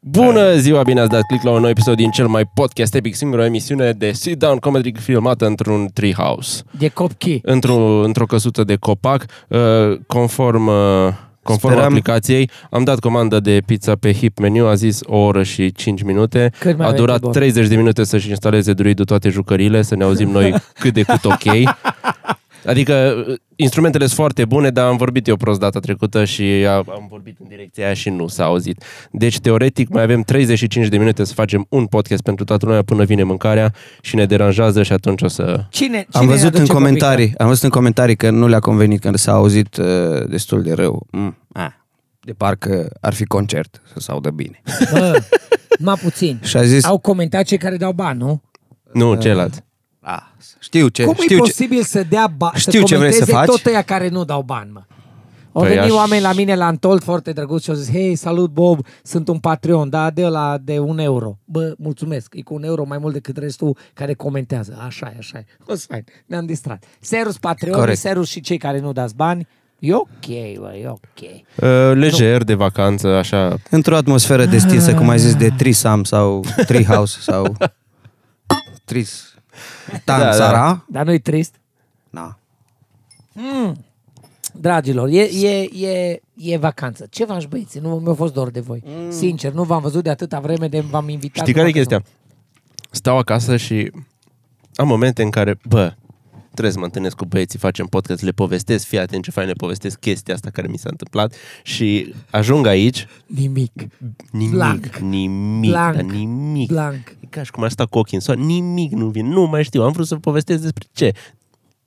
Bună ziua, bine ați dat click la un nou episod din cel mai podcast epic, singura emisiune de sit-down comedy filmată într-un treehouse, De copchi. într-o, într-o căsuță de copac, uh, conform, uh, conform Speram- aplicației. Am dat comandă de pizza pe hip menu, a zis o oră și 5 minute. Cât mai A avem durat de bun? 30 de minute să-și instaleze druidul toate jucările, să ne auzim noi cât de cât ok. Adică uh, instrumentele sunt foarte bune, dar am vorbit eu prost data trecută și a- am vorbit în direcția aia și nu s-a auzit. Deci, teoretic, mai avem 35 de minute să facem un podcast pentru toată lumea până vine mâncarea și ne deranjează și atunci o să... Cine, cine Am văzut aduce în comentarii, am văzut în comentarii că nu le-a convenit când s-a auzit uh, destul de rău. Mm, a, de parcă ar fi concert să se audă bine. copii? Bă, mai puțin. Și a zis, Au comentat cei care dau bani, nu? Nu, celălalt. A, știu ce, Cum știu e ce. posibil să dea bani, Știu să ce vrei să comenteze faci. tot ăia care nu dau bani, mă? Au Păi venit aș- oameni la mine la Antold foarte drăguț și au zis, hei, salut Bob, sunt un Patreon, da, de la de un euro. Bă, mulțumesc, e cu un euro mai mult decât restul care comentează. Așa e, așa e. O să fain, ne-am distrat. Serus Patreon, Corect. serus și cei care nu dați bani. E ok, bă, e ok. Uh, lejer, de vacanță, așa. Într-o atmosferă destinsă, cum ai zis, de trisam sau treehouse sau tris. Da, da. Tansara. Dar nu-i trist? Da. Dragilor, e, e, e, e vacanță. Ce v-aș băieți? Nu mi-a fost dor de voi. Mm. Sincer, nu v-am văzut de atâta vreme de v-am invitat. Știi care e numai că chestia? Stau acasă și am momente în care, bă, trebuie să mă întâlnesc cu băieții, facem podcast, le povestesc, fii atent ce fain le povestesc chestia asta care mi s-a întâmplat și ajung aici, nu. Nimic. nimic, Blank. nimic, Blank. dar nimic. Blanc. E ca și cum ar sta cu ochii în soare, nimic nu vine, nu mai știu, am vrut să povestesc despre ce.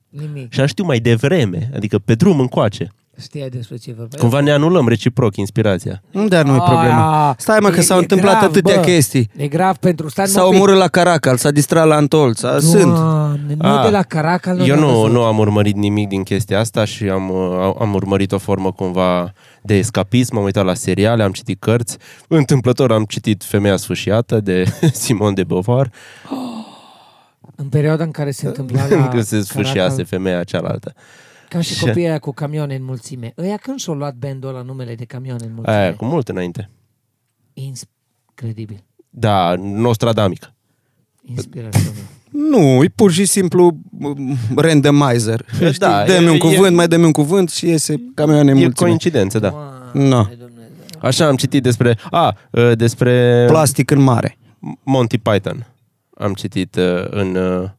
Nimic. Și am știu mai devreme, adică pe drum încoace. Știai despre ce vorbeai? Cumva ne anulăm reciproc inspirația. Nu, dar nu e problema. Aia, Stai mă că e- s-au e întâmplat grav, atâtea bă. chestii. E grav pentru... Stai S-a mă un pic. omorât la Caracal, s-a distrat la Antol, s-a... sunt. Doamne, nu Ah. de la Caracal. Eu ne-am nu, văzut. nu am urmărit nimic din chestia asta și am, uh, am urmărit o formă cumva de escapism, am uitat la seriale, am citit cărți. Întâmplător am citit Femeia sfâșiată de Simon de Beauvoir, În perioada în care se întâmpla la că se sfâșiase Caracal, femeia cealaltă. ca și Și- copiii aia cu camioane în mulțime. Ăia când și-au luat bandul ăla numele de camioane în mulțime? Aia, cu mult înainte. Incredibil. Da, Nostradamic. Inspirațional. Nu, e pur și simplu mm, randomizer. Da, Da, e- dă-mi un e- cuvânt, mai dă-mi un cuvânt și iese camioane E mulțime. coincidență, da. Doamne, No. Dumnezeu. Așa am citit despre... A, uh, despre Plastic în mare. Monty Python. Am citit uh, în uh,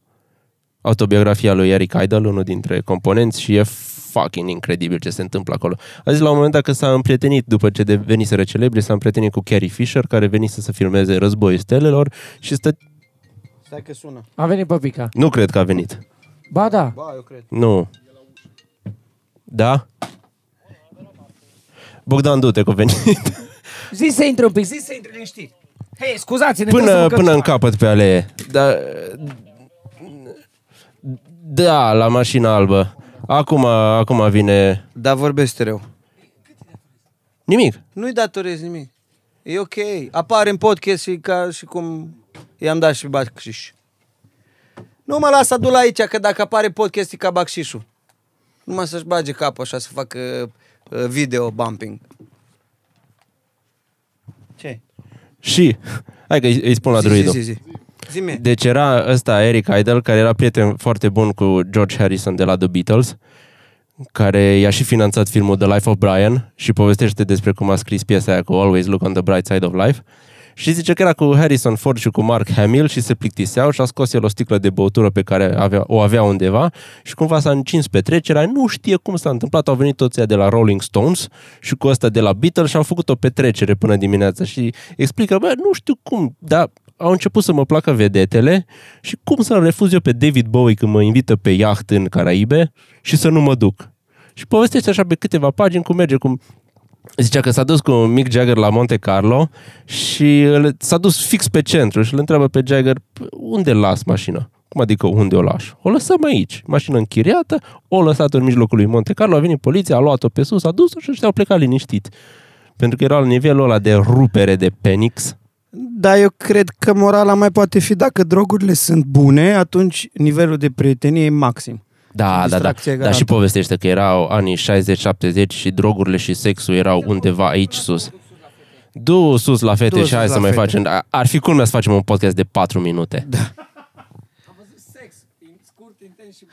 autobiografia lui Eric Idle, unul dintre componenți, și e fucking incredibil ce se întâmplă acolo. A zis la un moment dat că s-a împrietenit, după ce deveniseră celebri, s-a împrietenit cu Carrie Fisher, care venise să filmeze Războiul Stelelor și stă... Stai că sună. A venit Păpica. Nu cred că a venit. Ba da. Ba, eu cred. Nu. Da? Bogdan, du-te că a venit. Zi să intre un pic, zi să intre liniștit. Hei, scuzați-ne. trebuie să Până, mâncăm până în ceva. capăt pe alee. Da, da, la mașina albă. Acum, acum vine... Da, vorbesc rău. Nimic. Nu-i datorez nimic. E ok. Apare în podcast și ca și cum i-am dat și bacșiș. Nu mă las adu la aici, că dacă apare podcast e ca bacșișul. Numai să-și bage capul așa, să facă uh, video bumping. Ce? Și, hai că îi, îi spun la zi, druidul. zi, zi, zi. Zi-mi. Deci era ăsta Eric Idle, care era prieten foarte bun cu George Harrison de la The Beatles, care i-a și finanțat filmul The Life of Brian și povestește despre cum a scris piesa aia cu Always Look on the Bright Side of Life. Și zice că era cu Harrison Ford și cu Mark Hamill și se plictiseau și a scos el o sticlă de băutură pe care avea, o avea undeva și cumva s-a încins petrecerea, nu știe cum s-a întâmplat, au venit toți ăia de la Rolling Stones și cu ăsta de la Beatles și au făcut o petrecere până dimineața și explică, bă, nu știu cum, dar au început să mă placă vedetele și cum să-l refuz eu pe David Bowie când mă invită pe iaht în Caraibe și să nu mă duc. Și povestește așa pe câteva pagini cum merge, cum Zicea că s-a dus cu Mick Jagger la Monte Carlo și îl- s-a dus fix pe centru și îl întreabă pe Jagger "P- unde las mașina? Cum adică unde o lași? O lăsăm aici. Mașină închiriată, o lăsat în mijlocul lui Monte Carlo, a venit poliția, a luat-o pe sus, a dus-o și ăștia au plecat liniștit. Pentru că era la nivelul ăla de rupere de penix. Dar eu cred că morala mai poate fi dacă drogurile sunt bune, atunci nivelul de prietenie e maxim. Da, da, da. Distracție Dar garantată. și povestește că erau anii 60-70 și drogurile și sexul erau undeva aici sus. Du sus la fete Du și hai sus să la mai fete. facem. A- Ar fi culmea să facem un podcast de 4 minute. Da. Am văzut sex, scurt, intens și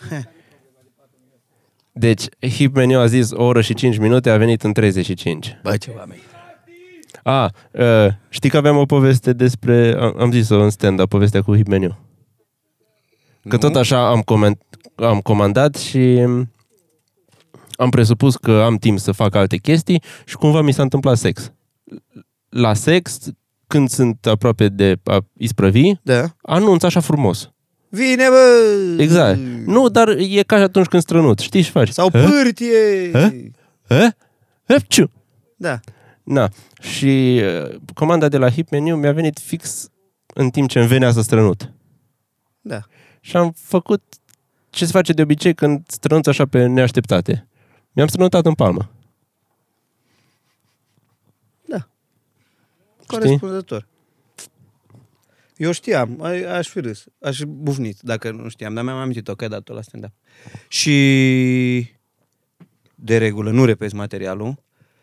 Deci, Hip Menu a zis o oră și 5 minute, a venit în 35. Bă, ce oameni. A, uh, știi că aveam o poveste despre, am, am zis-o în stand-up, povestea cu Hip Menu. Că Nu? tot așa am, coment, am comandat și am presupus că am timp să fac alte chestii și cumva mi s-a întâmplat sex. La sex, când sunt aproape de a isprăvi, Da. anunț așa frumos. Vine, bă! Exact. Nu, dar e ca și atunci când strănut. Știi și faci. Sau Hă? pârtie! Hă? Hă? Hăpciu. Da. Na. Și uh, comanda de la Hip Menu mi-a venit fix în timp ce îmi venea să strănut. Da. Și am făcut ce se face de obicei când strănuți așa pe neașteptate. Mi-am strănutat în palmă. Da. Corespunzător. Eu știam, a- aș fi râs, aș fi bufnit dacă nu știam, dar mi-am amintit-o că ai dat-o la stand-up. Și de regulă nu repezi materialul.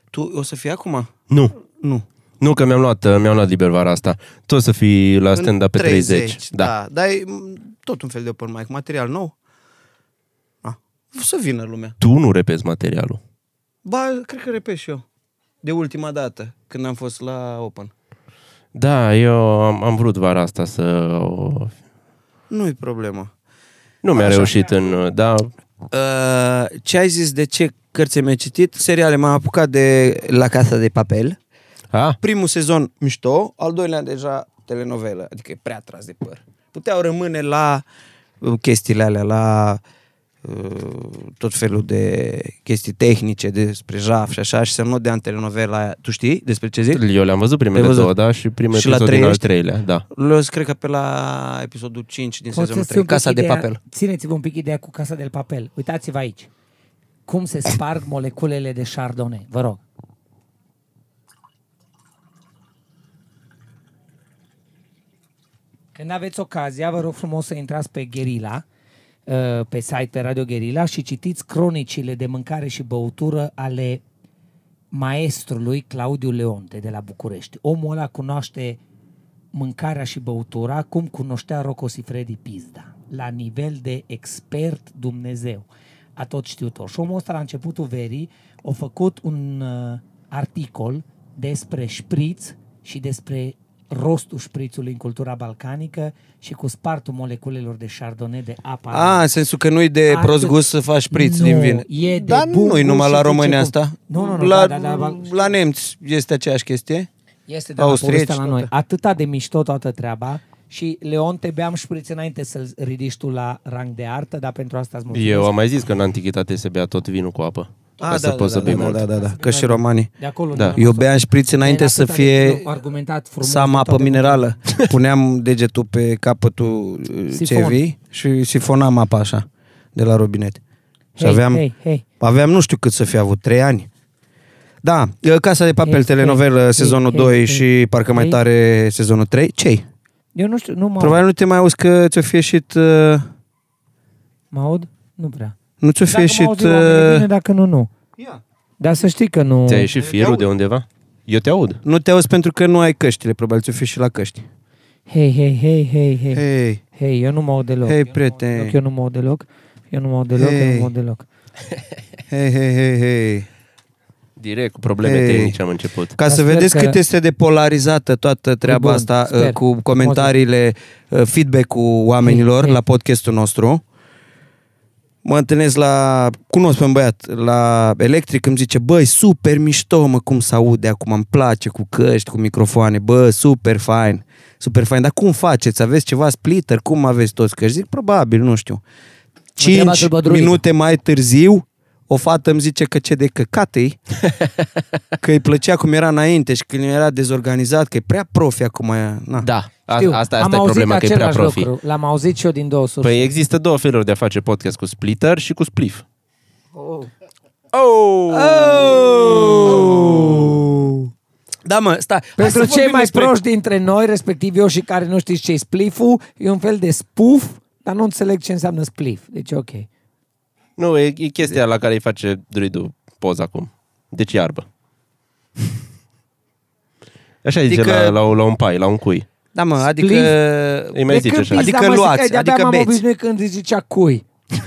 Tu o să fii acum? Nu. Nu. Nu, că mi-am luat, uh, mi-am luat liber vara asta. Tu o să fii la stand-up pe 30. Da. da. Dar e m, tot un fel de open mic, material nou. A. O să vină lumea. Tu nu repezi materialul. Ba, cred că repet și eu. De ultima dată, când am fost la open. Da, eu am, am vrut vara asta să... o- Nu-i problemă. Nu mi-a Așa. reușit în... uh, Da, Uh, ce ai zis de ce cărți mi-ai citit? Seriale m-am apucat de La Casa de Papel. a? Primul sezon mișto, al doilea deja telenovelă, adică e prea tras de păr. Puteau rămâne la uh, chestiile alea, la uh, tot felul de chestii tehnice despre jaf și așa și să nu dea în telenovela aia. Tu știi despre ce zic? Eu le-am văzut primele Le-ai văzut? două, da, și primul Și la episod trei din al ești? treilea, da. Los, cred că pe la episodul 5 din sezonul 3, Casa de Papel. Țineți-vă un pic ideea cu Casa del Papel. Uitați-vă aici. Cum se sparg moleculele de chardonnay. Vă rog. Când aveți ocazia, vă rog frumos să intrați pe Guerilla, uh, pe site, pe Radio Guerilla și citiți cronicile de mâncare și băutură ale maestrului Claudiu Leonte de la București. Omul ăla cunoaște mâncarea și băutura cum cunoștea Rocco Sifredi Pizda, la nivel de expert Dumnezeu, a tot știutor. Și omul ăsta la începutul verii a făcut un uh, articol despre șpriț și despre rostul șprițului în cultura balcanică și cu spartul moleculelor de chardonnay de apă. A, în sensul că nu-i de Atât. prost gust să faci șpriț Nu, din vin. e de Dar bun nu-i gust numai și la zice români cum- asta. Nu, nu, nu, la, da, da, da. la nemți este aceeași chestie. Este de la Austrieci, povestea la noi. toate. Atâta de mișto toată treaba și Leon te beam șpriț înainte să-l ridici tu la rang de artă, dar pentru asta îți mulțumesc. Eu am mai zis că în antichitate se bea tot vinul cu apă. Ah, ca să poți să bei da, mult. da, da, da, că și romanii. De acolo Da. ne-am Eu luat-o. beam șpriț înainte Era să atâta de fie argumentat frumos să am de apă toate minerală. Puneam degetul pe capătul uh, Sifon. cevii și sifonam apa așa, de la robinet. Și Hei, aveam, hei, hei. aveam nu știu cât să fi avut, trei ani. Da, Casa de Papel, Hei, telenovelă, hei, sezonul hei, 2 hei, și parcă mai hei. tare sezonul 3. Ce-i? Eu nu știu, nu mă Probabil nu te mai auzi că ți-o fi ieșit... Uh, Mă aud? Nu prea. Nu ți-o fi Dacă mă ieșit... auzi oamenii bine, Uh, dacă nu, nu. Dar să știi că nu... Ți-a ieșit firul de undeva? Eu te aud. nu te auzi pentru că nu ai căștile, probabil ți-o fi și la căști. Hei, hei, hei, hei, hei. Hei, Hei, eu nu mă aud deloc. Hei, Eu nu mă aud prieten. deloc, Eu nu mă aud deloc. Eu nu mă aud deloc, eu nu Hei. mă aud deloc. hei, hei, hei, hei. Direct, cu probleme Hei. tehnice am început. Ca Dar să sper vedeți că- cât este de polarizată toată treaba bun, asta sper. uh, cu comentariile, uh, feedback-ul oamenilor Hei, hei. la podcastul nostru. Mă întâlnesc la... Cunosc pe un băiat la electric, îmi zice, băi, super mișto, mă, cum se aude acum, îmi place cu căști, cu microfoane, bă, super fain, super fain, dar cum faceți? Aveți ceva splitter? Cum aveți toți căști? Zic, probabil, nu știu. întrebați 5 pe Bădrulică. minute mai târziu, o fată îmi zice că ce de căcat e, că îi plăcea cum era înainte și când era dezorganizat, că e prea profi acum. e- Na. Da, a, Știu, asta, am asta e auzit problema, că e prea același profi. Lucru. L-am auzit și eu din două surse. Păi există două feluri de a face podcast cu splitter și cu spliff. oh. Oh! Da, mă, stai. Hai Pentru să cei vorbim mai despre- proști dintre noi, respectiv eu și care nu știți ce-i spliff e un fel de spuf, dar nu înțeleg ce înseamnă spliff. Deci ok. Nu, e, e chestia la care îi face druidul poza acum. Deci iarbă. Așa zice Adică- la, la, la, un pai, la un cui. Da, mă, adică... Îi mai De zice când așa. pizda, Adică mă, luați, zic că de-abia adică m-am beți. obișnuit când îți zicea cui.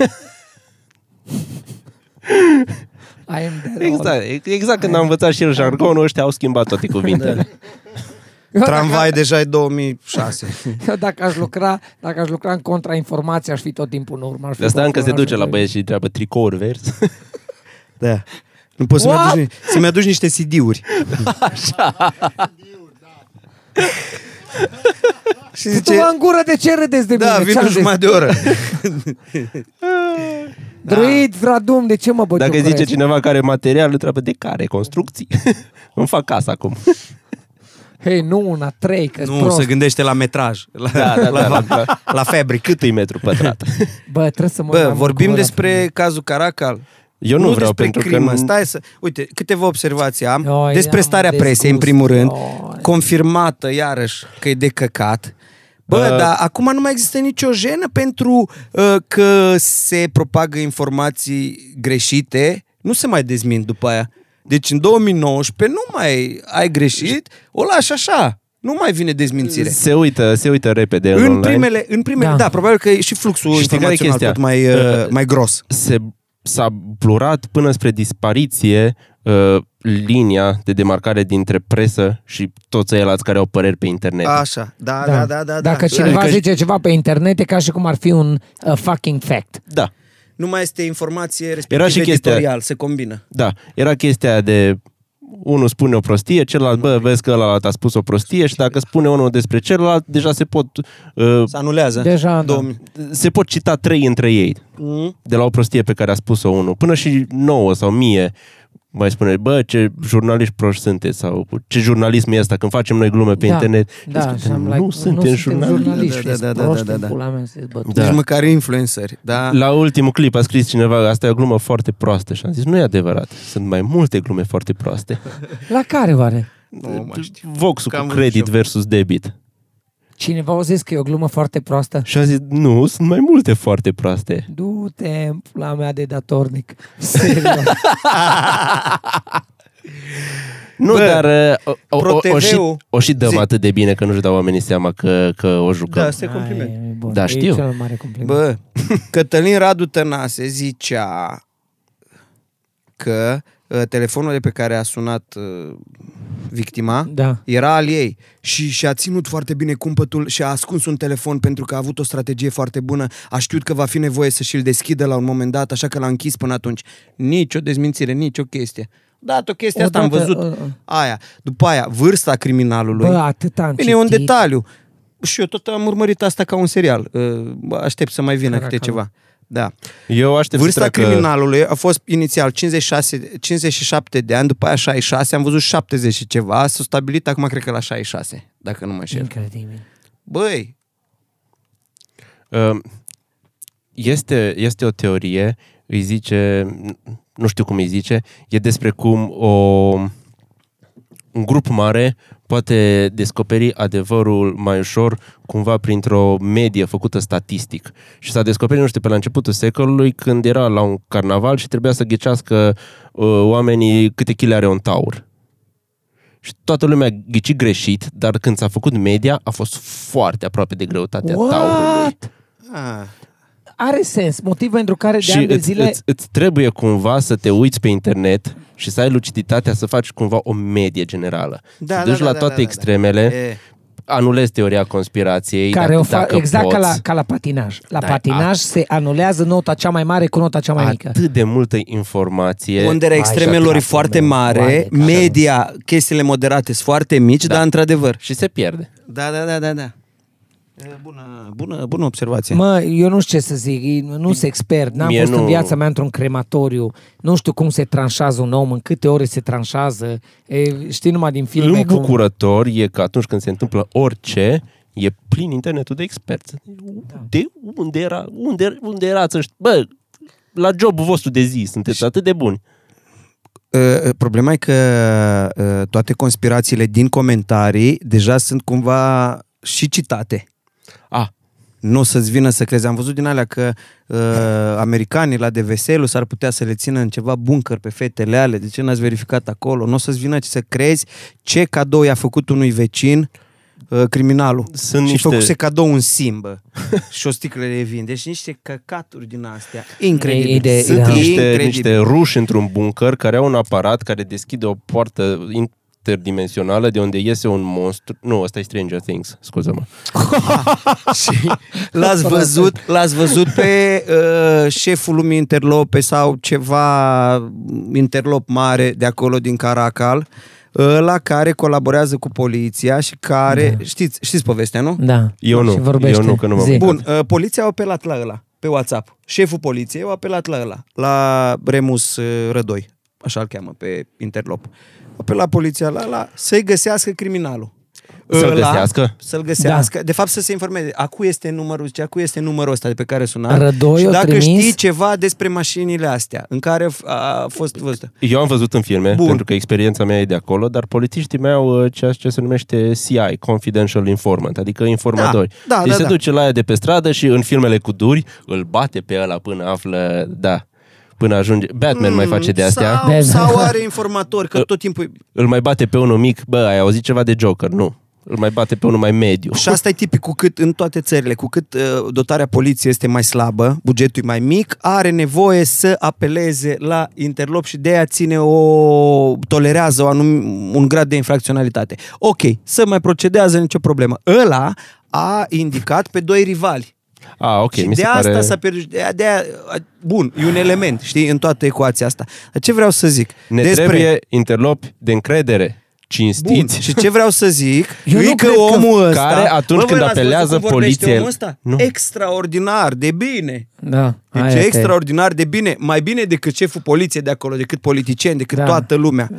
I am the Exact, exact când am învățat și el jargonul, ăștia au schimbat toate cuvintele. Eu dacă- Tramvai deja e 2006. Eu dacă aș lucra, dacă aș lucra în contrainformație, aș fi tot timpul în urmă. Aș fi De asta încă se controlator, duce la aș fi- băieți și întreabă tricouri verzi. Da. Nu poți să-mi What? aduci, să-mi aduci niște CD-uri. și zice, Tu în gură de ce râdeți de da, mine? vin Ce-am în zis? jumătate de oră. Druid, Vradum, de ce mă băci Dacă zice cineva care are material, îl întreabă de care? Construcții? Îmi fac casa acum. Hei, nu una, trei, că Nu, prost. se gândește la metraj, la, Da, da, la, da, la, la- la fabric. Cât e metru pătrat? Bă, trebuie să mă Bă, dau vorbim cu ăla despre primul. cazul Caracal. Eu nu, vreau despre pentru crimă. că... Stai să... Uite, câteva observații am Oi, despre am starea desgust. presei, în primul rând. Oi. Confirmată, iarăși, că e de căcat. Bă, Bă. dar acum nu mai există nicio jenă pentru uh, că se propagă informații greșite. Nu se mai dezmint după aia. Deci în 2019 nu mai ai greșit, o lași așa. Nu mai vine dezmințire. Se uită, se uită repede în, În online. primele, în primele, Da. da. da, probabil că e și fluxul Știi care e informațional chestia? tot mai, uh, Uh, mai gros. se, s-a plurat până spre dispariție uh, linia de demarcare dintre presă și toți ceilalți care au păreri pe internet. Așa, da, da, da, da. Dacă da. cineva Adică- zice ceva pe internet, e ca și cum ar fi un uh, fucking fact. Da, Nu mai este informație, respectiv Era și chestia- editorial, se combină. da. Era chestia aia de unul spune o prostie, celălalt, bă, vezi că ăla a spus o prostie și dacă spune unul despre celălalt, deja se pot, uh, Se anulează. Deja, da. 2000. se pot cita trei între ei Mm. de la o prostie pe care a spus-o unul, până și nouă sau mie mai spune, bă, ce jurnaliști proști sunteți sau ce jurnalism e ăsta când facem noi glume pe Da, internet. Da, Zic, și am nu, like, nu suntem jurnaliști. jurnaliști. Da, da, da, da, proști da, în da. pula mea, sunteți bătuți. Da. Nici măcar influenceri. Da. La ultimul clip a scris cineva, asta e o glumă foarte proastă și am zis, nu e adevărat, sunt mai multe glume foarte proaste. La care oare? Nu mai știu. Voxul Că am cu văzut credit și eu. versus debit. Cineva a zis că e o glumă foarte proastă? Și a zis, nu, sunt mai multe foarte proaste. Du-te în pula mea de datornic. Serios. Nu, Bă, dar uh, o, o, o, o, și, ProTV-ul o și dăm Zi. atât de bine că nu-și dau oamenii seama că, că o jucăm. Da, asta e compliment. Ai, e bun. Da, E știu. cel mai mare compliment. Bă, Cătălin Radu Tănase zicea că uh, telefonul de pe care a sunat uh, victima Da. era al ei și și-a ținut foarte bine cumpătul și a ascuns un telefon pentru că a avut o strategie foarte bună, a știut că va fi nevoie să și-l deschidă la un moment dat, așa că l-a închis până atunci. Nici o dezmințire, nici o chestie. Da, o chestie asta am Odată, văzut. uh, uh. Aia. După aia, vârsta criminalului. Bă, atât am Bine, e un citit. detaliu. Și eu tot am urmărit asta ca un serial. Uh, Aștept să mai vină câte Caracal. ceva. Da. Eu aștept Vârsta să treacă... criminalului a fost inițial 56, 57 de ani, după aia 66, am văzut 70 și ceva, s-a stabilit acum cred că la 66, dacă nu mă înșel. Incredibil. Băi, Uh, Este, este o teorie, îi zice, nu știu cum îi zice, e despre cum o, un grup mare poate descoperi adevărul mai ușor cumva printr-o medie făcută statistic. Și s-a descoperit, nu știu, pe la începutul secolului, când era la un carnaval și trebuia să ghecească uh, oamenii câte chile are un taur. Și toată lumea a ghicit greșit, dar când s-a făcut media, a fost foarte aproape de greutatea taurului. What? A, Are sens. Motiv pentru care de și ani de îți, zile... îți, îți trebuie cumva să te uiți pe internet și să ai luciditatea să faci cumva o medie generală. Da, să da, duci da, la da, toate da, da. extremele, e, anulezi teoria conspirației, care dacă, o fa- dacă exact poți. ca la, ca la patinaj. La Da, patinaj se anulează nota cea mai mare cu nota cea mai mică. Atât de multă informație. Ponderea Vai, extremelor e dracu foarte meu, vai mare, de capul. media, chestiile moderate sunt foarte mici, Da. dar într-adevăr. Și se pierde. Da, da, da, da, da. E, Bună, bună, bună observație. Mă, eu nu știu ce să zic, nu sunt expert, n-am Mie fost în nu- viața mea într-un crematoriu, nu știu cum se tranșează un om, în câte ore se tranșează, e, știi numai din filme cum... Îmbucurător e că atunci când se întâmplă orice, e plin internetul de experți. De unde, era, unde, unde erați ăștia? Bă, la jobul vostru de zi sunteți atât de buni. Uh, Problema e că uh, toate conspirațiile din comentarii deja sunt cumva și citate. Ah, nu o să-ți vină să crezi. Am văzut din alea că uh, americanii la de veselu s-ar putea să le țină în ceva bunker pe fetele ale. De ce n-ați verificat acolo? Nu o să-ți vină să crezi ce cadou i-a făcut unui vecin uh, criminalul. Sunt și niște- făcuse cadou un simbă și o sticlă de vin. Deci niște căcaturi din astea. Incredibil. E de- Sunt da. niște, Incredibil. niște ruși într-un bunker care au un aparat care deschide o poartă interdimensională de unde iese un monstru. Nu, ăsta e Stranger Things, scuză-mă. Și l-ați văzut, l-ați văzut pe uh, șeful lumii interlope sau ceva interlop mare de acolo din Caracal, la care colaborează cu poliția și care, da. știți, știți povestea, nu? Da. Eu nu, Și vorbește. eu nu, că nu m-am Zi. Bun, uh, poliția a apelat la ăla, pe WhatsApp. Șeful poliției a apelat la ăla, la Remus uh, Rădoi, așa îl cheamă pe interlop. A apelat poliția la ăla să-i găsească criminalul. Să-l Ăla- găsească? Să-l găsească. Da. De fapt să se informeze. Acu este numărul, zice, acu este numărul ăsta de pe care suna. Rădoi și o dacă trimis? știi ceva despre mașinile astea, în care f- a fost văzută. Eu am văzut în filme, Bun. Bun. pentru că experiența mea e de acolo, dar polițiștii mei au uh, ceea ce se numește CI, Confidential Informant, adică informatori. Da, da, deci da, se da. duce la aia de pe stradă și în filmele cu duri îl bate pe ăla până află, da, până ajunge. Batman mai face de astea. Sau, sau are informator, că tot timpul... Îl mai bate pe unul mic, bă, ai auzit ceva de Joker? Nu. Îl mai bate pe unul mai mediu. Și asta e tipic cu cât în toate țările, cu cât uh, dotarea poliției este mai slabă, bugetul e mai mic, are nevoie să apeleze la interlop și de aia ține o tolerează o anum, un grad de infracționalitate. Ok, să mai procedează nicio problemă. Ăla a indicat pe doi rivali. Ah, ok, și mi de se asta pare... s-a pierdut. De aia, de aia, bun, e un element, știi, în toată ecuația asta. Dar ce vreau să zic? Ne Despre... trebuie interlopi de încredere, Bun, cinstiți. și ce vreau să zic Eu e nu că cred că- omul ăsta... care atunci Bă, când voi l-ați apelează văzut cum vorbește poliția- omul ăsta? Nu. Extraordinar, de bine. Da. Deci aia te- extraordinar de bine. Mai bine decât șeful poliției de acolo, decât politicieni, decât Da. toată lumea.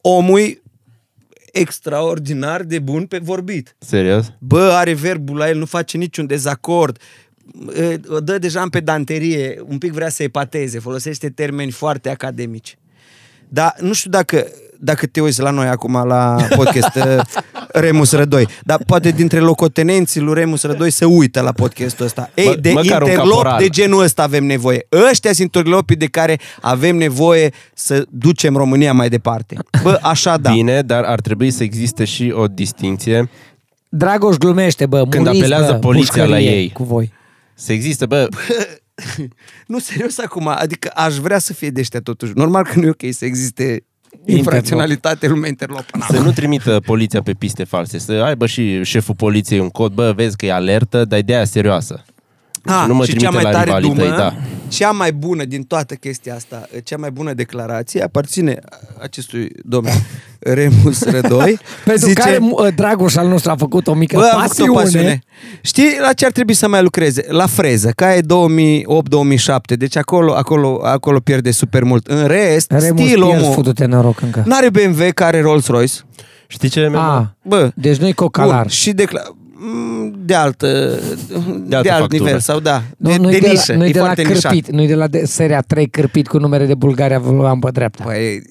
Omul e extraordinar de bun pe vorbit. Serios? Bă, are verbul la el, nu face niciun dezacord. E, O dă deja în pedanterie, un pic vrea să epateze, folosește termeni foarte academici. Dar nu știu dacă, dacă te uiți la noi acum la podcast uh, Remus Rădoi, dar poate dintre locotenenții lui Remus Rădoi se uită la podcastul ăsta. Ei, Mă- de măcar un interlop caporal. de genul ăsta avem nevoie. Ăștia sunt interlopii de care avem nevoie să ducem România mai departe. Bă, așa da. Bine, dar ar trebui să existe și o distinție. Dragoș glumește, bă. Când muriți, apelează bă, poliția la pușcărie ei. Cu voi. Să existe, bă, Nu, serios acum, adică aș vrea să fie de ăștia totuși. Normal că nu e ok să existe infracționalitate lumea interlop. să nu trimită poliția pe piste false, să aibă și șeful poliției un cod, bă, vezi că e alertă, dar ideea serioasă. Ah, și nu mă și cea trimite mai la tare rivalii dumă, tăi, da. cea mai bună din toată chestia asta, cea mai bună declarație aparține acestui domn Remus Rădoi. Pentru Zice, care mu- Dragoș al nostru a făcut o mică Bă, am făcut pasiune. o pasiune. Știi la ce ar trebui să mai lucreze? La freză, ca e 2008-2007, deci acolo, acolo, acolo pierde super mult. În rest, Remus, stil pierzi, omul. futu-te noroc încă. N-are BMW, care Rolls-Royce. Știi ce? mi-am- Ah, Bă, deci nu-i cocalar. Bun, și decla- m, de altă, de, altă alt factură. nivel sau da, Nu, de, nu-i de, de, nișă, la, nu-i e de la foarte nișat. cârpit, nu-i de la de, seria 3 cârpit cu numere de Bulgaria am pe dreapta. Păi,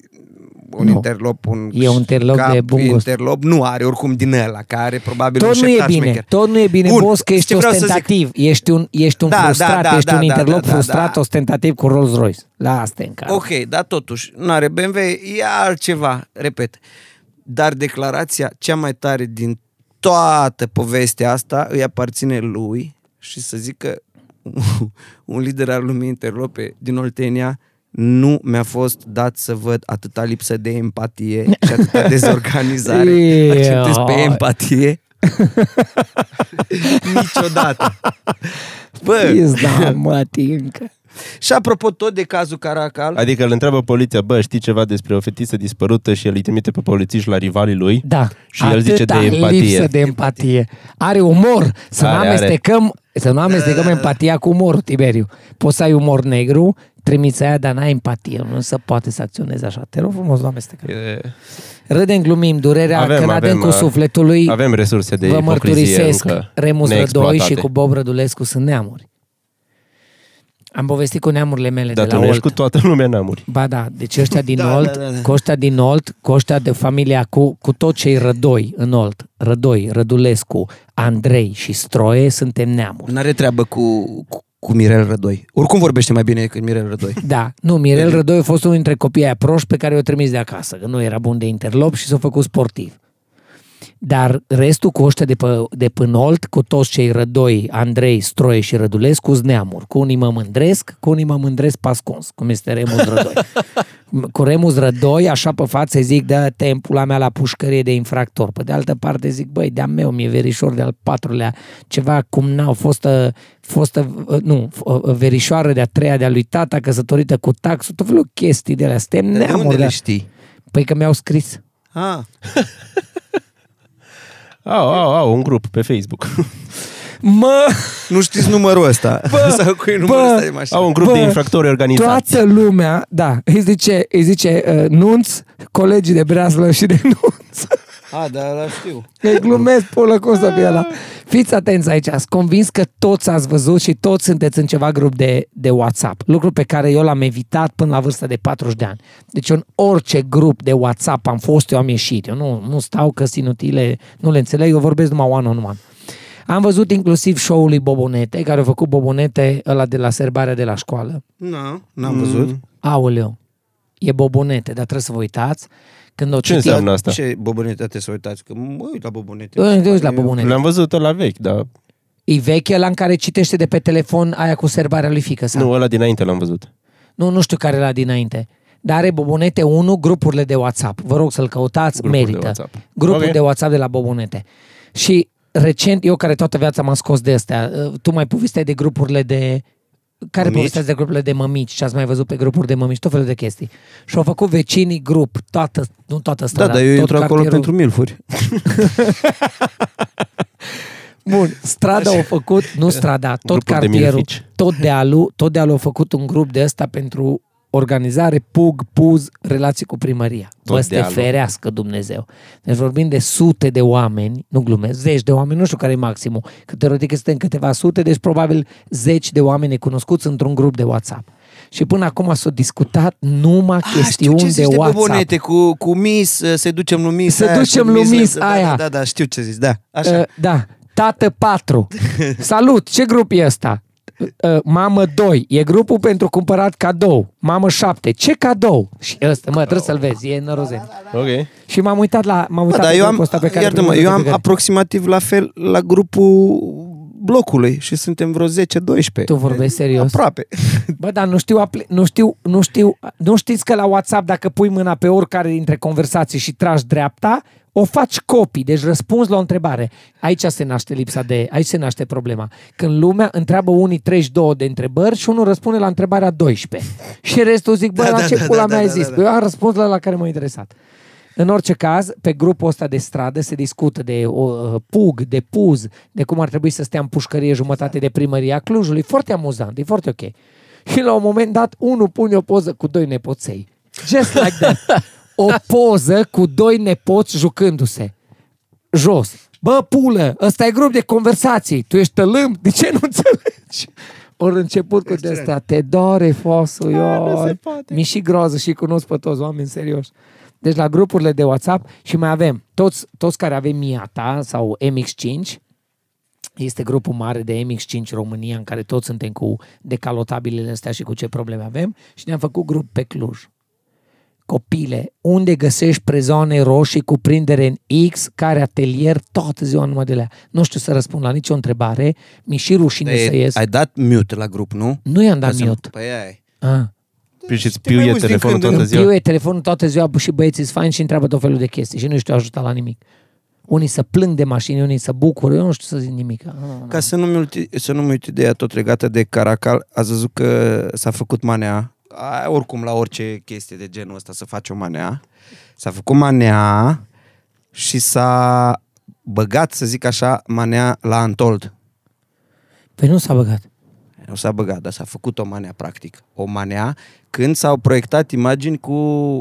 un Nu. interlop, un E un interlop cap de bun gust. interlop nu are oricum din ăla, care probabil Tot un nu e șeptar bine, șmecher. tot nu e bine, Bun, boss, că știi ești ce vreau să zic? ostentativ. Ești un, ești un Da, da, frustrat, da, ești da, un da, interlop da, da, frustrat, da. ostentativ cu Rolls Royce. La asta e în care. Ok, dar totuși, nu are BMW, e altceva, repet. Dar declarația cea mai tare din toată povestea asta îi aparține lui și să zic că un lider al lumii interlope din Oltenia nu mi-a fost dat să văd atâta lipsă de empatie și atâta dezorganizare. Ia. Acceptez pe empatie. Niciodată. Bă, Pizda, mă, tincă. Și apropo tot de cazul Caracal, Adică îl întreabă poliția, bă, știi ceva despre o fetiță dispărută și el îi trimite pe polițiști la rivalii lui? Da. Și el zice de Atâta empatie. lipsă de empatie. Are umor. Să Are, nu are. amestecăm, să nu amestecăm empatia cu umorul, Tiberiu. Poți să ai umor negru, trimiți aia, dar n-ai empatie. Nu se poate să acționezi așa. Te rog frumos, nu amestecăm. E, Râdem, glumim, durerea Avem, avem, avem, cu uh, sufletului. Avem resurse de Vă ipocrizie mărturisesc, încă Remus Rădoi neexploatate. și cu Bob Rădulescu sunt neamuri. Am povestit cu neamurile mele Dar de tu la nu ești Olt. cu toată lumea neamuri. Ba da, deci ăștia din Da, Olt, da, da, da. cu ăștia din Olt, cu ăștia de familia, cu, cu tot cei rădoi în Olt, Rădoi, Rădulescu, Andrei și Stroie, suntem neamuri. N-are treabă cu, cu, cu Mirel Rădoi. Oricum vorbește mai bine decât Mirel Rădoi. Da, nu, Mirel Rădoi a fost unul dintre copiii aia proști pe care i-o trimis de acasă, că nu era bun de interlop și s-a făcut sportiv. Dar restul cu ăștia de, pe, de până Olt, cu toți cei Rădoi, Andrei, Stroie și Rădulescu, sunt neamuri. Cu unii mă mândresc, cu unii mă mândresc pascons, cum este Remus Rădoi. cu Remus Rădoi, așa pe față, zic, dă tempula mea la pușcărie de infractor. Pe de altă parte zic, băi, de-a meu, mi-e verișor de-al patrulea, ceva cum n-au fost, fost nu, f- verișoară de-a treia de-a lui tata, căsătorită cu taxul, tot felul chestii de la Suntem De neamuri. unde de- le știi? Păi că mi-au scris. Ah, Au, au, au, un grup pe Facebook. Mă, nu știți numărul ăsta. Bă, Sau cu numărul bă, ăsta de mașină. Au un grup Bă, de infractori organizați. toată lumea, da, îi zice, îi zice uh, nunț, colegii de breaslă și de nunț. Ah, da, la știu. Îi glumesc pulă cum să fie ăla. Fiți atenți aici, sunt convins că toți ați văzut și toți sunteți în ceva grup de, de WhatsApp. Lucru pe care eu l-am evitat până la vârsta de 40 de ani. Deci în orice grup de WhatsApp am fost, eu am ieșit. Eu nu, nu stau că sunt inutile, nu le înțeleg, eu vorbesc numai one-on-one. Am văzut inclusiv show-ul lui Bobonete, care a făcut Bobonete ăla de la serbarea de la școală. Nu, n-am văzut. Aoleu, e Bobonete, dar trebuie să vă uitați. Când o Ce citit, înseamnă asta? Ce bobonete trebuie să uitați? Că mă uit la bobonete. Eu te uiți la Bobonete. Le-am văzut la vechi, dar E veche la în care citește de pe telefon aia cu serbarea lui fică sa. nu, ăla dinainte l-am văzut. nu, nu știu care era dinainte. Dar are Bobonete 1, grupurile de WhatsApp. Vă rog să-l căutați, Grupuri de merită. WhatsApp. Grupul Ok. de WhatsApp de la Bobonete. Și recent, eu care toată viața m-am scos de astea, uh, tu mai povesteai de grupurile de... Care Mămici? povesteați de grupurile de mămici? Ce ați mai văzut pe grupuri de mămici? Tot felul de chestii. Și au făcut vecinii grup, toată, nu toată Da, strada, dar eu tot intru acolo cartierul. pentru milfuri. Bun, strada au făcut, nu strada, tot Grupuri de cartierul, milfici. tot dealul, tot dealul a făcut un grup de ăsta pentru organizare, pug, puz, relații cu primăria. Tot Bă, să te dealul. ferească Dumnezeu. Deci vorbim de sute de oameni, nu glumesc, zeci de oameni, nu știu care e maximul, că teoretic suntem câteva sute, deci probabil zeci de oameni cunoscuți într-un grup de WhatsApp. Și până acum s-au discutat numai Ah, știu chestiuni ce de zici de WhatsApp. bobonete cu, cu mis, uh, se ducem lui mis. Se aia, ducem cu lui mis, mis, da, aia. Da, da, da, știu ce zici, da. Așa. Uh, da, tată 4. Salut, ce grup e ăsta? Uh, mamă 2, e grupul pentru cumpărat cadou. Mamă 7, ce cadou? Și ăsta, mă, trebuie să-l vezi, e nărozeni. Ok. Și m-am uitat la, m-am Bă, uitat dar la eu am, grupul ăsta pe care iartă-mă, primul eu de am pe care- aproximativ la fel la grupul blocului și suntem vreo 10-12. Tu vorbești serios? Aproape. Bă, dar nu știu, apli- nu știu, nu știu, nu știți că la WhatsApp dacă pui mâna pe oricare dintre conversații și tragi dreapta, o faci copii, deci răspunzi la o întrebare. Aici se naște lipsa de, aici se naște problema. Când lumea întreabă unii 32 de întrebări și unul răspunde la întrebarea 12. Și restul zic, bă, Da, la da, ce da, pula da, mea da, ai da, zis? da. Păi eu am răspuns la, la care m-a interesat. În orice caz, pe grupul ăsta de stradă se discută de o, uh, pug, de puz, de cum ar trebui să stea în pușcărie jumătate de primăria Clujului. Foarte amuzant, e foarte ok. Și la un moment dat, unul pune o poză cu doi nepoței. Just like that. O poză cu doi nepoți jucându-se. Jos. Bă, pulă, ăsta e grup de conversații. Tu ești tălâm? De ce nu înțelegi? Ori început cu de astea. Te doare fosul, eu. Mi și groază și cunosc pe toți oameni serios. Deci la grupurile de WhatsApp și mai avem toți, toți care avem Miata sau MX5, este grupul mare de MX5 România în care toți suntem cu decalotabilele astea și cu ce probleme avem și ne-am făcut grup pe Cluj. Copile, unde găsești prezoane roșii cu prindere în X, care atelier, toată ziua numai de la. Nu știu să răspund la nicio întrebare, mi și rușine E, să ies. Ai dat mute la grup, nu? Nu i-am dat Ca să- mute. Păi ai. Ah. Păi și îți Te mai piuie uiți din telefonul când în toată Îmi ziua. piuie telefonul toată ziua și băieții sunt faini și întreabă tot felul de chestii și nu știu ajuta la nimic. Unii să plâng de mașini, unii să bucură, eu nu știu să zic nimic. Ah, Ca să nu-mi uiti, să nu-mi uit ideea tot legată de Caracal, ați văzut că s-a făcut manea, a, oricum la orice chestie de genul ăsta să faci o manea, s-a făcut manea și s-a băgat, să zic așa, manea la Antold. Păi nu s-a băgat. Nu s-a băgat, dar s-a făcut o manea, practic. O manea, când s-au proiectat imagini cu,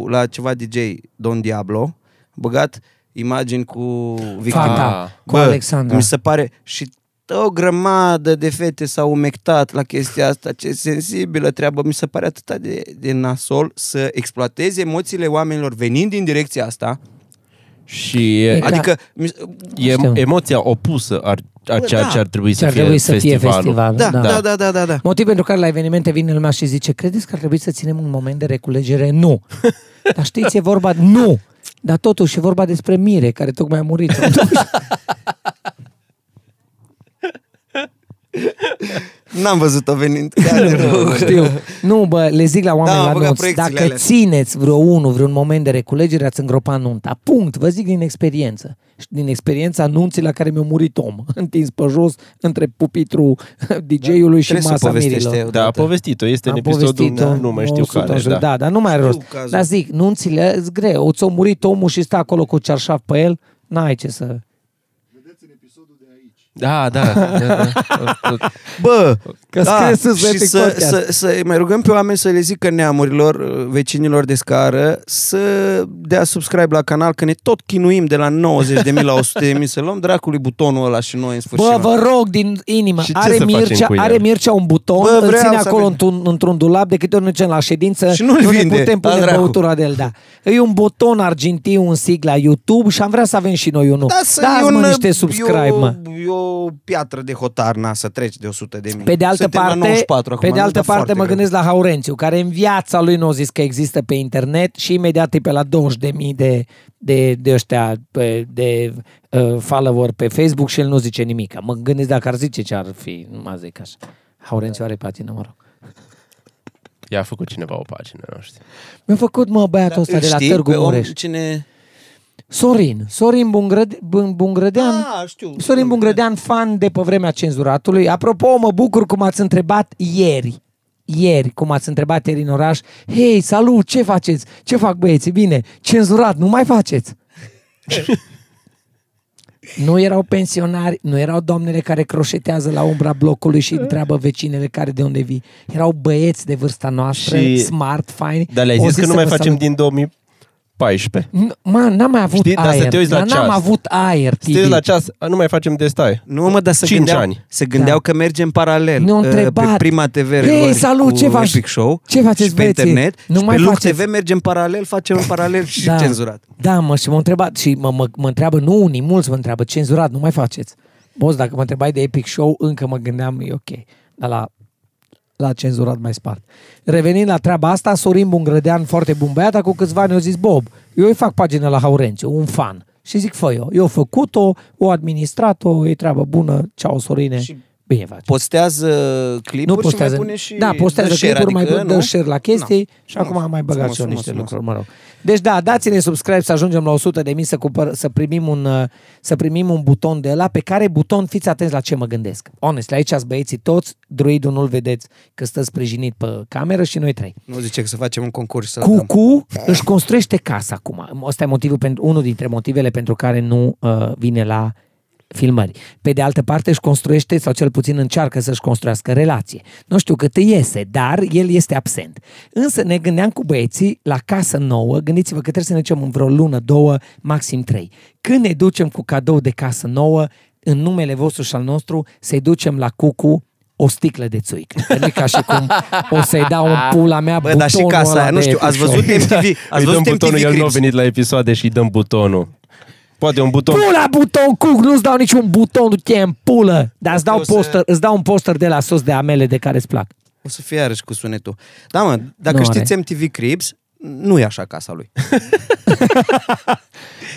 la ceva DJ, Don Diablo, băgat imagini cu Victor. Fata, Ah. cu Alexandra. Mi se pare și o grămadă de fete s-au umectat la chestia asta, ce sensibilă treabă, mi se pare atât de, de nasol să exploatezi emoțiile oamenilor venind din direcția asta. Și e, Exact. Adică, mi- e Știu. emoția opusă a, a Bă, ceea da. ce ar trebui Ce să ar fie trebui să fie festivalul. festival. da, da, da, da, da, da. Motiv pentru care la evenimente vine lumea și zice, credeți că ar trebui să ținem un moment de reculegere? Nu. Dar știți, e vorba... Nu! Dar totuși e vorba despre Mire, care tocmai a murit. N-am văzut-o venind. Chiar de rău. Știu. Nu, bă, le zic la oameni Da, am la băgat nunți, proiecțiile dacă alea. țineți vreo unul, vreun moment de reculegere, ați îngropat nunta. Punct. Vă zic din experiență. Și din experiența nunții la care mi-a murit om, întins pe jos, între pupitru DJ-ului și Trebuie să masa povestește mirilor. eu. Da, a Odată. povestit-o, este în Am episodul, povestit-o nu mai știu 100 care. jur, Da. da, dar nu mai are rost. Știu cazul. Dar zic, nunțile sunt greu. Ți-a murit omul și stă acolo cu cearșaf pe el, n-ai ce să... Da, da. da, da. Bă, Că da, scrie sus pe și Epic să, Podcast. să, să mai rugăm pe oameni să le zică neamurilor, vecinilor de scară, să dea subscribe la canal, că ne tot chinuim de la 90.000 la 100.000 să luăm dracului butonul ăla și noi în sfârșit. Bă, vă rog din inimă, Și ce are să facem Mircea, cu el? are Mircea un buton, Bă, îl vreau ține să acolo avem. într-un, într-un dulap, de câte ori ne ducem la ședință, Și nu-l nu vinde, ne putem la pune dracu. băutura de el, da. E un buton argintiu, un sigla YouTube și am vrea să avem și noi unul. Da, să Dați e mă un, niște subscribe, e o, mă. E o piatră de hotar, na, să treci de 100 de mii. Pe de altă Suntem la parte, 94 acum, pe de nu? altă Dar parte foarte mă greu. gândesc la Haurențiu, care în viața lui nu a zis că există pe internet și imediat e pe la 20.000 de, de, de ăștia, pe, de uh, follower pe Facebook și el nu zice nimic. Mă gândesc dacă ar zice ce ar fi, nu mă zic așa. Haurențiu are pagină, mă rog. I-a făcut cineva o pagină, nu știu. Mi-a făcut, mă, băiatul ăsta de la Știi Târgu pe om Mureș. Cine... Sorin. Sorin Bungrăde- Bungrădean. Ah, știu. Sorin Bungrădean, fan de pe vremea cenzuratului. Apropo, mă bucur cum ați întrebat ieri ieri, cum ați întrebat ieri în oraș, hei, salut, ce faceți? Ce fac băieții? Bine, cenzurat, nu mai faceți. nu erau pensionari, nu erau doamnele care croșetează la umbra blocului și întreabă vecinele care de unde vii. Erau băieți de vârsta noastră, și... smart, fine. Dar le-ai zis că nu mai facem salut. din 2000 14. Mă, n-am mai avut Știi? Aer. Da să te uiți la ceas. n-am avut aer, Tibi. Să te la ceas, nu mai facem de. Nu, mă, dar să 5 gândeau, ani. Se gândeau da. că mergem paralel. Ne-au uh, întrebat. Pe prima TV Hei, salut, ce faci? Epic Show. Ce faceți, pe internet. Nu mai pe Luc faceți. TV mergem paralel, facem în paralel și da. cenzurat. Da, mă, și m-au întrebat și mă, mă, mă întreabă, nu unii, mulți mă întreabă, cenzurat, nu mai faceți. Boss, dacă mă întrebai de Epic Show, încă mă gândeam, e ok. Dar la la cenzurat mai spart. Revenind la treaba asta, Sorin Bungrădean, foarte bun băiat, acum câțiva ani au zis, Bob, eu îi fac pagină la Haurențiu, un fan. Și zic, fă eu. Eu făcut-o, o administrat-o, e treabă bună, ceau Sorine, Și bine faci. Postează clipuri Nu postează. și mai pune și da, postează dă share, clipuri, adică, mai dă nu? share la chestii Nu. și acum am mai băgat Frumos, și eu niște frumos, lucruri, mă rog. Deci da, dați-ne subscribe să ajungem la 100 de mii să, cumpăr, să, primim un, uh, să primim un buton de la pe care buton, fiți atenți la ce mă gândesc. Honest, aici ați băieții toți, druidul nu-l vedeți că stă sprijinit pe cameră și noi trei. Nu zice că să facem un concurs să dăm. Cucu își construiește casa acum. Ăsta e motivul pentru, unul dintre motivele pentru care nu uh, vine la filmări. Pe de altă parte își construiește, sau cel puțin încearcă să-și construiască relație. Nu știu cât îi iese, dar el este absent. Însă ne gândeam cu băieții la casă nouă, gândiți-vă că trebuie să ne ducem în vreo lună, două, maxim trei. Când ne ducem cu cadou de casă nouă, în numele vostru și al nostru, să-i ducem la Cucu o sticlă de țuică. Că nu e ca și cum o să-i dau în pula mea Bă, dar și butonul casa ăla aia, nu de știu, Epic ați Show. văzut MTV, îi ați dăm văzut butonul, MTV el nu a Cribs? venit la episoade și îi dăm butonul. Poate un buton. Pula buton, cuc, nu-ți dau niciun buton, du-te în pulă. Dar îți dau, O să- poster, îți dau un poster de la sos de amele de care îți plac. O să fie iarăși cu sunetul. Da, mă, dacă Nu știți are. MTV Cribs, nu e așa casa lui.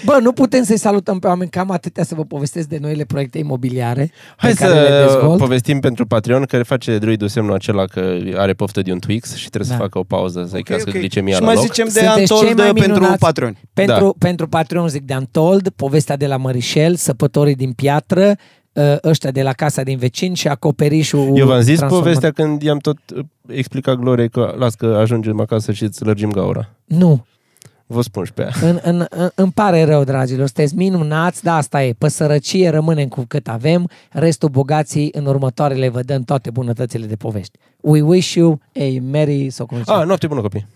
Bă, nu putem să-i salutăm pe oameni, cam atâtea să vă povestesc de noile proiecte imobiliare Hai pe care le să dezvolt. povestim pentru Patreon că face druidul semnul acela că are poftă de un Twix și trebuie Da. să facă o pauză să-i crească ok. glicemia Și la mai loc. zicem de Sunteți cei Untold mai pentru minunați. patroni. Pentru, Da. pentru Patreon zic de Untold, povestea de la Mărișel, săpătorii din piatră, ă, ăștia de la casa din vecin și acoperișul Eu v-am zis transformat- povestea când i-am tot uh, explicat Gloriei că las că ajungem acasă și îți lărgim gaura. Nu, Vă spun și pe ea. în, în, în, îmi pare rău, dragilor, sunteți minunați, da, asta e, pe sărăcie rămânem cu cât avem, restul bogații în următoarele vă dăm toate bunătățile de povești. We wish you a merry, sau cum zice? Ah, noapte bună copii!